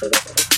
Gracias.